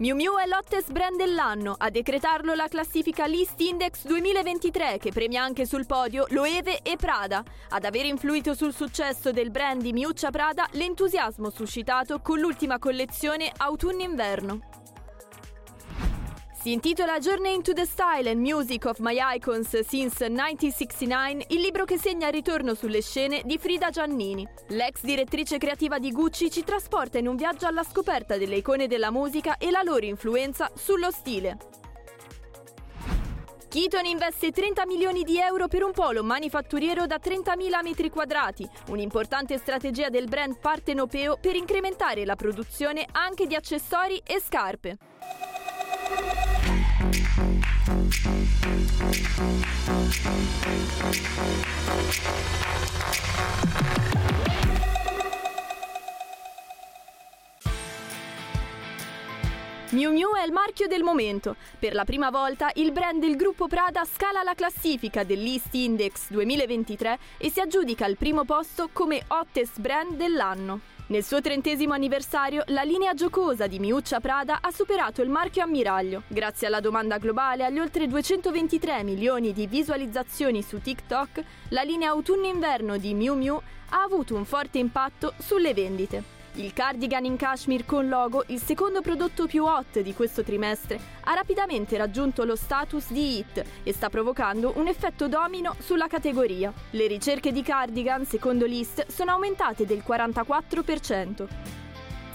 Miu Miu è l'hottest brand dell'anno. A decretarlo la classifica List Index 2023 che premia anche sul podio Loewe e Prada. Ad aver influito sul successo del brand di Miuccia Prada l'entusiasmo suscitato con l'ultima collezione autunno-inverno. Si intitola Journey into the Style and Music of My Icons Since 1969, il libro che segna il ritorno sulle scene di Frida Giannini. L'ex direttrice creativa di Gucci ci trasporta in un viaggio alla scoperta delle icone della musica e la loro influenza sullo stile. Keaton investe 30 milioni di euro per un polo manifatturiero da 30.000 metri quadrati, un'importante strategia del brand partenopeo per incrementare la produzione anche di accessori e scarpe. Miu Miu è il marchio del momento. Per la prima volta il brand del gruppo Prada scala la classifica dell'East Index 2023 e si aggiudica il primo posto come hottest brand dell'anno. Nel suo trentesimo anniversario, la linea giocosa di Miuccia Prada ha superato il marchio ammiraglio. Grazie alla domanda globale agli oltre 223 milioni di visualizzazioni su TikTok, la linea autunno-inverno di Miu Miu ha avuto un forte impatto sulle vendite. Il cardigan in cashmere con logo, il secondo prodotto più hot di questo trimestre, ha rapidamente raggiunto lo status di hit e sta provocando un effetto domino sulla categoria. Le ricerche di cardigan, secondo List, sono aumentate del 44%.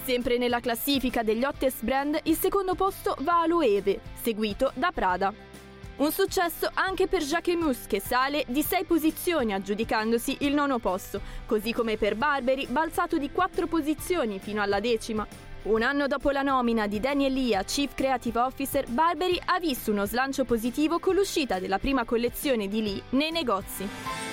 Sempre nella classifica degli hottest brand, il secondo posto va a Loewe, seguito da Prada. Un successo anche per Jacquemus che sale di 6 posizioni aggiudicandosi il nono posto, così come per Barberi balzato di 4 posizioni fino alla decima. Un anno dopo la nomina di Daniel Lia Chief Creative Officer, Barberi ha visto uno slancio positivo con l'uscita della prima collezione di Lee nei negozi.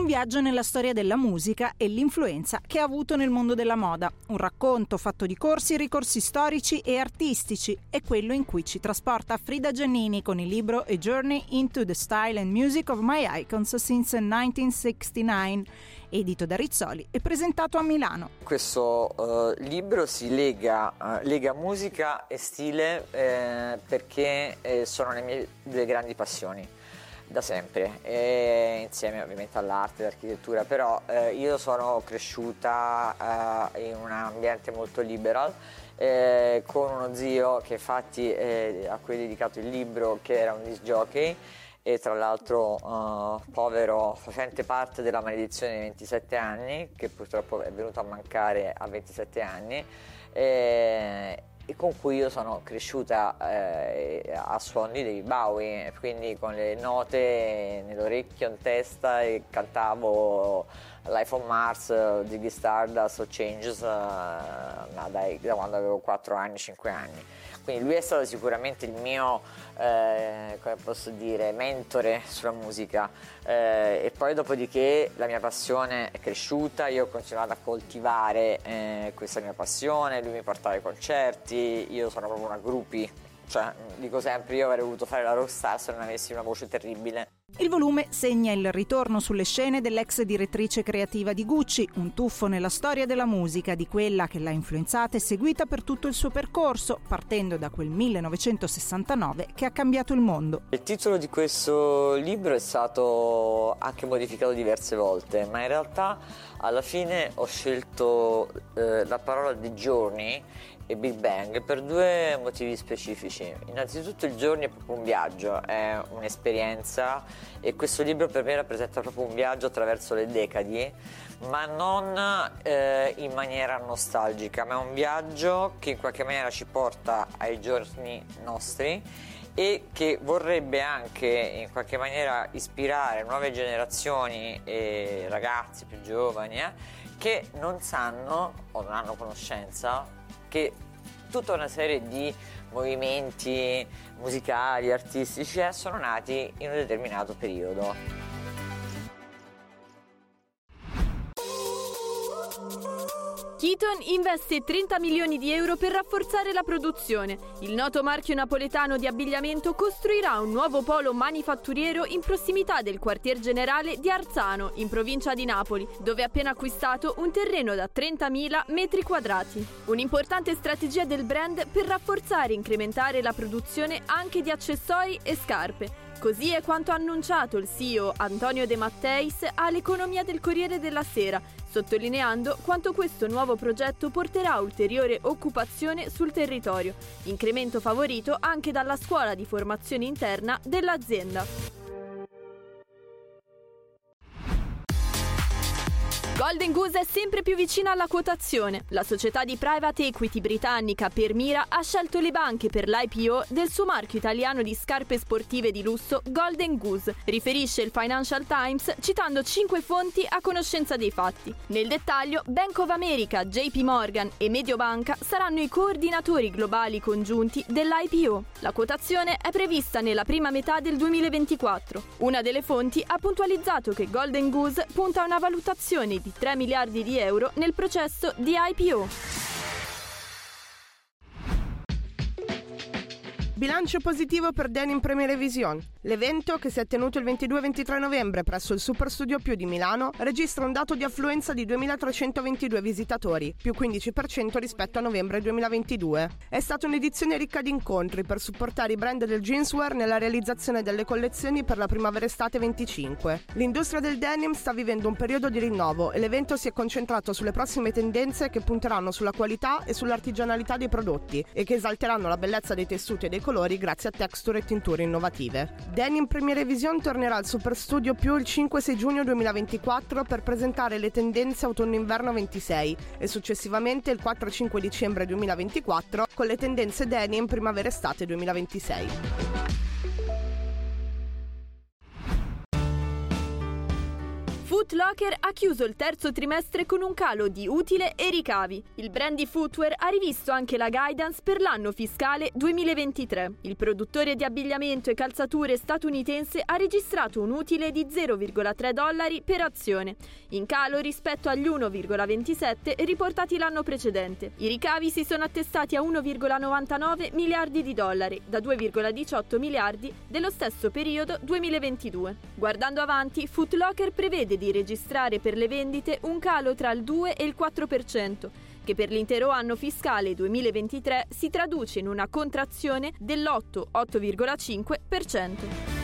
Un viaggio nella storia della musica e l'influenza che ha avuto nel mondo della moda. Un racconto fatto di corsi ricorsi storici e artistici è quello in cui ci trasporta Frida Giannini con il libro A Journey into the Style and Music of My Icons Since 1969 edito da Rizzoli e presentato a Milano. Questo uh, libro si lega, uh, lega, musica e stile eh, perché eh, sono le mie due grandi passioni da sempre, e insieme ovviamente all'arte all'architettura, però eh, io sono cresciuta eh, in un ambiente molto liberal eh, con uno zio che infatti eh, a cui ho dedicato il libro che era un disc jockey e tra l'altro uh, povero facente parte della maledizione dei 27 anni che purtroppo è venuto a mancare a 27 anni e, e con cui io sono cresciuta eh, a suoni dei Bowie, quindi con le note nell'orecchio, in testa e cantavo Life on Mars, Ziggy Stardust Changes uh, dai, da quando avevo 4 anni, 5 anni. Quindi lui è stato sicuramente il mio, eh, come posso dire, mentore sulla musica eh, e poi dopodiché la mia passione è cresciuta, io ho continuato a coltivare eh, questa mia passione, lui mi portava ai concerti, io sono proprio una groupie, cioè dico sempre io avrei voluto fare la rockstar se non avessi una voce terribile. Il volume segna il ritorno sulle scene dell'ex direttrice creativa di Gucci, un tuffo nella storia della musica di quella che l'ha influenzata e seguita per tutto il suo percorso, partendo da quel 1969 che ha cambiato il mondo. Il titolo di questo libro è stato anche modificato diverse volte, ma in realtà alla fine ho scelto eh, la parola The Journey e Big Bang per due motivi specifici. Innanzitutto il giorno è proprio un viaggio, è un'esperienza e questo libro per me rappresenta proprio un viaggio attraverso le decadi, ma non eh, in maniera nostalgica, ma è un viaggio che in qualche maniera ci porta ai giorni nostri e che vorrebbe anche in qualche maniera ispirare nuove generazioni e ragazzi più giovani eh, che non sanno o non hanno conoscenza che tutta una serie di movimenti musicali, artistici sono nati in un determinato periodo. Keaton investe 30 milioni di euro per rafforzare la produzione. Il noto marchio napoletano di abbigliamento costruirà un nuovo polo manifatturiero in prossimità del quartier generale di Arzano, in provincia di Napoli, dove ha appena acquistato un terreno da 30.000 metri quadrati. Un'importante strategia del brand per rafforzare e incrementare la produzione anche di accessori e scarpe. Così è quanto ha annunciato il CEO Antonio De Matteis all'economia del Corriere della Sera, sottolineando quanto questo nuovo progetto porterà ulteriore occupazione sul territorio, incremento favorito anche dalla scuola di formazione interna dell'azienda. Golden Goose è sempre più vicina alla quotazione. La società di private equity britannica Permira ha scelto le banche per l'IPO del suo marchio italiano di scarpe sportive di lusso Golden Goose, riferisce il Financial Times citando cinque fonti a conoscenza dei fatti. Nel dettaglio, Bank of America, JP Morgan e Mediobanca saranno i coordinatori globali congiunti dell'IPO. La quotazione è prevista nella prima metà del 2024. Una delle fonti ha puntualizzato che Golden Goose punta a una valutazione di 3 miliardi di euro nel processo di IPO. Bilancio positivo per Denim Premier Vision. L'evento, che si è tenuto il 22-23 novembre presso il Super Studio Più di Milano, registra un dato di affluenza di 2.322 visitatori, più 15% rispetto a novembre 2022. È stata un'edizione ricca di incontri per supportare i brand del jeanswear nella realizzazione delle collezioni per la primavera-estate 25. L'industria del denim sta vivendo un periodo di rinnovo e l'evento si è concentrato sulle prossime tendenze che punteranno sulla qualità e sull'artigianalità dei prodotti e che esalteranno la bellezza dei tessuti e dei colori colori grazie a texture e tinture innovative. Denim Premiere Vision tornerà al Super Studio più il 5-6 giugno 2024 per presentare le tendenze autunno-inverno 26 e successivamente il 4-5 dicembre 2024 con le tendenze denim primavera-estate 2026. Foot Locker ha chiuso il terzo trimestre con un calo di utile e ricavi. Il brand di footwear ha rivisto anche la guidance per l'anno fiscale 2023. Il produttore di abbigliamento e calzature statunitense ha registrato un utile di 0,3 dollari per azione, in calo rispetto agli 1,27 riportati l'anno precedente. I ricavi si sono attestati a 1,99 miliardi di dollari, da 2,18 miliardi dello stesso periodo 2022. Guardando avanti, Foot Locker prevede di registrare per le vendite un calo tra il 2 e il 4%, che per l'intero anno fiscale 2023 si traduce in una contrazione dell'8-8,5%.